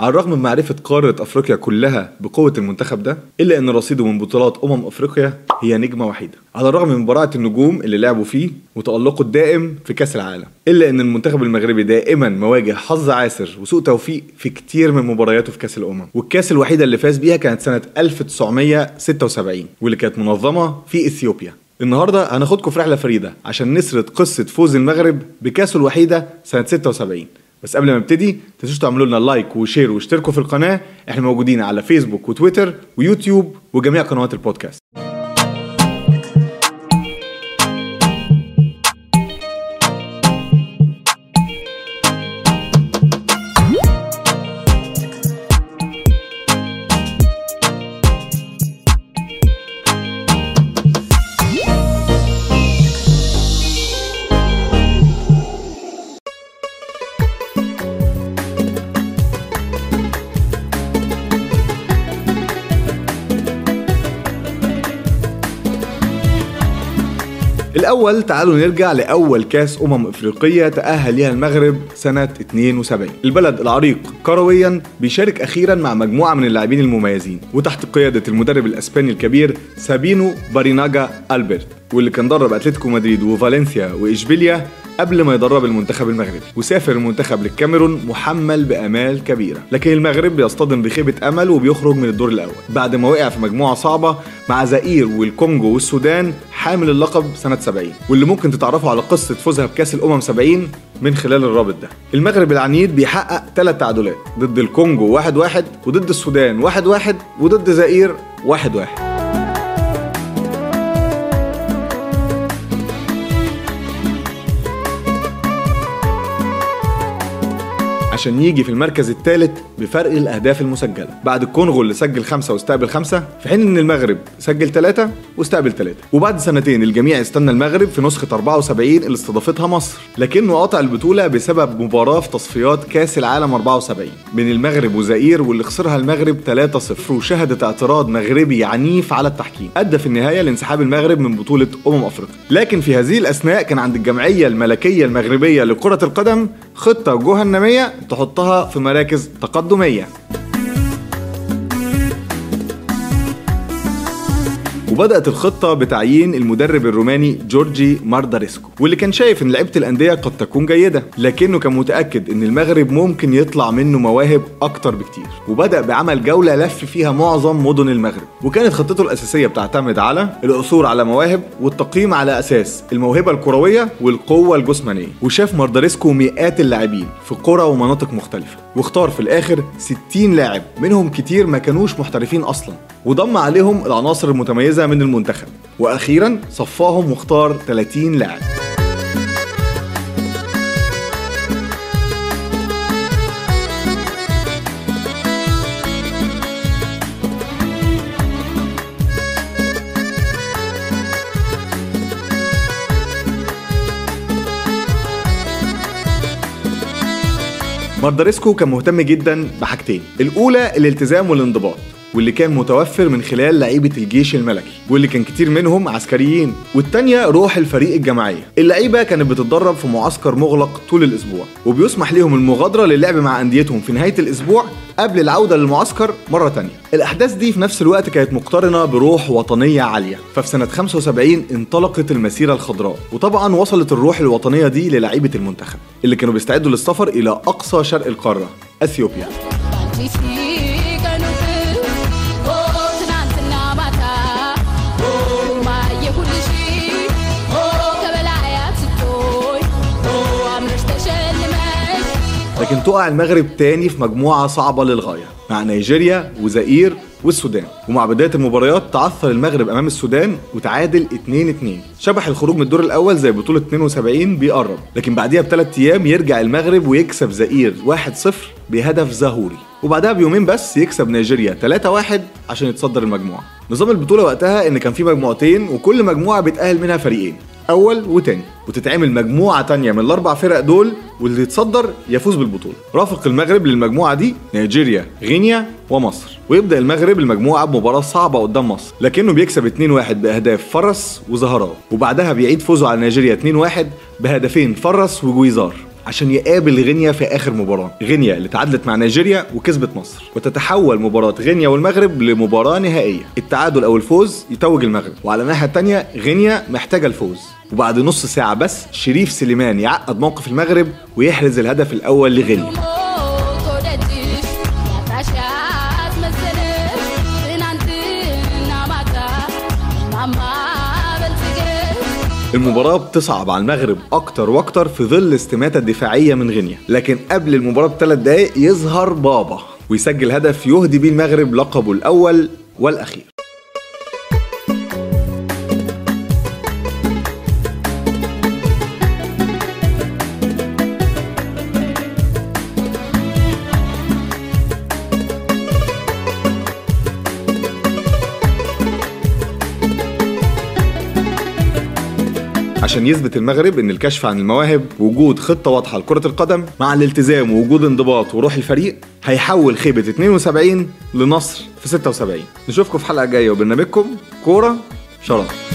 على الرغم من معرفة قارة أفريقيا كلها بقوة المنتخب ده إلا أن رصيده من بطولات أمم أفريقيا هي نجمة وحيدة. على الرغم من براعة النجوم اللي لعبوا فيه وتألقه الدائم في كأس العالم إلا أن المنتخب المغربي دائما مواجه حظ عاسر وسوء توفيق في كتير من مبارياته في كأس الأمم. والكأس الوحيدة اللي فاز بيها كانت سنة 1976 واللي كانت منظمة في إثيوبيا. النهارده هناخدكم في رحلة فريدة عشان نسرد قصة فوز المغرب بكأسه الوحيدة سنة 76 بس قبل ما نبتدي تنسوش تعملوا لنا like و share واشتركوا في القناة. إحنا موجودين على فيسبوك وتويتر ويوتيوب وجميع قنوات البودكاست. الأول تعالوا نرجع لأول كأس أمم إفريقية تأهل ليها المغرب سنة 72 البلد العريق كرويا بيشارك أخيرا مع مجموعة من اللاعبين المميزين وتحت قيادة المدرب الأسباني الكبير سابينو باريناجا ألبرت واللي كان درب أتلتيكو مدريد وفالنسيا وإشبيليا قبل ما يدرب المنتخب المغربي وسافر المنتخب للكاميرون محمل بأمال كبيرة. لكن المغرب بيصطدم بخيبة أمل وبيخرج من الدور الأول بعد ما وقع في مجموعة صعبة مع زئير والكونجو والسودان حامل اللقب سنة 70 واللي ممكن تتعرفوا على قصة فوزها بكأس الأمم 70 من خلال الرابط ده. المغرب العنيد بيحقق ثلاث تعادلات ضد الكونجو 1-1 واحد واحد وضد السودان 1-1 واحد واحد وضد زئير 1-1 عشان يجي في المركز الثالث بفرق الأهداف المسجلة. بعد الكونغو اللي سجل خمسة واستقبل خمسة في حين إن المغرب سجل ثلاثة واستقبل ثلاثة. وبعد سنتين الجميع استنى المغرب في نسخة 74 اللي استضافتها مصر. لكنه قطع البطولة بسبب مباراة في تصفيات كأس العالم 74 بين المغرب وزئير واللي خسرها المغرب 3-0 وشهدت اعتراض مغربي عنيف على التحكيم. أدى في النهاية لانسحاب المغرب من بطولة أمم أفريقيا. لكن في هذه الأثناء كان عند الجمعية الملكية المغربية لكرة القدم خطة جهنمية تحطها في مراكز تقدمية. وبدأت الخطة بتعيين المدرب الروماني جورجي مارداريسكو واللي كان شايف إن لعيبة الأندية قد تكون جيدة لكنه كان متأكد إن المغرب ممكن يطلع منه مواهب أكتر بكتير وبدأ بعمل جولة لف فيها معظم مدن المغرب وكانت خطته الأساسية بتعتمد على العثور على مواهب والتقييم على أساس الموهبة الكروية والقوة الجسمانية وشاف مارداريسكو مئات اللاعبين في قرى ومناطق مختلفة واختار في الآخر 60 لاعب منهم كتير ما كانوش محترفين أصلا وضم عليهم العناصر المتميزة من المنتخب. وأخيرا صفاهم واختار 30 لاعب. مارداريسكو كان مهتم جدا بحاجتين. الأولى الالتزام والانضباط. واللي كان متوفر من خلال لعيبة الجيش الملكي واللي كان كتير منهم عسكريين. والتانية روح الفريق الجماعية. اللعيبة كانت بتتدرب في معسكر مغلق طول الأسبوع وبيسمح ليهم المغادرة للعب مع أنديتهم في نهاية الأسبوع قبل العودة للمعسكر مرة تانية. الأحداث دي في نفس الوقت كانت مقترنة بروح وطنية عالية. ففي سنة 75 انطلقت المسيرة الخضراء وطبعا وصلت الروح الوطنية دي للاعيبة المنتخب اللي كانوا بيستعدوا للسفر إلى أقصى شرق القارة أثيوبيا. لكن تقع المغرب تاني في مجموعة صعبة للغاية مع نيجيريا وزئير والسودان. ومع بداية المباريات تعثر المغرب أمام السودان وتعادل 2-2 شبح الخروج من الدور الأول زي بطولة 72 بيقرب. لكن بعديها بثلاث أيام يرجع المغرب ويكسب زئير 1-0 بهدف زهوري. وبعدها بيومين بس يكسب نيجيريا 3-1 عشان يتصدر المجموعة. نظام البطولة وقتها إن كان في مجموعتين وكل مجموعة بيتأهل منها فريقين أول وتاني. وتتعمل مجموعة تانية من الأربع فرق دول واللي يتصدر يفوز بالبطولة. رافق المغرب للمجموعة دي نيجيريا غينيا ومصر. ويبدأ المغرب المجموعة بمباراة صعبة قدام مصر. لكنه بيكسب 2-1 بأهداف فرس وزهراء. وبعدها بيعيد فوزه على نيجيريا 2-1 بهدفين فرس وجويزار. عشان يقابل غينيا في آخر مباراة. غينيا اللي تعادلت مع نيجيريا وكسبت مصر. وتتحول مباراة غينيا والمغرب لمباراة نهائية. التعادل أو الفوز يتوج المغرب. وعلى الناحية الثانية غينيا محتاجة الفوز. وبعد نص ساعة بس شريف سليمان يعقد موقف المغرب ويحرز الهدف الأول لغينيا. المباراة بتصعب على المغرب أكتر وأكتر في ظل استماتة الدفاعية من غينيا، لكن قبل المباراة بثلاث دقايق يظهر بابا ويسجل هدف يهدي بيه المغرب لقبه الأول والأخير. عشان يثبت المغرب إن الكشف عن المواهب وجود خطة واضحة لكرة القدم مع الالتزام ووجود انضباط وروح الفريق هيحول خيبة 72 لنصر في 76 نشوفكم في حلقة جاية وبرنامجكم كورة شرف.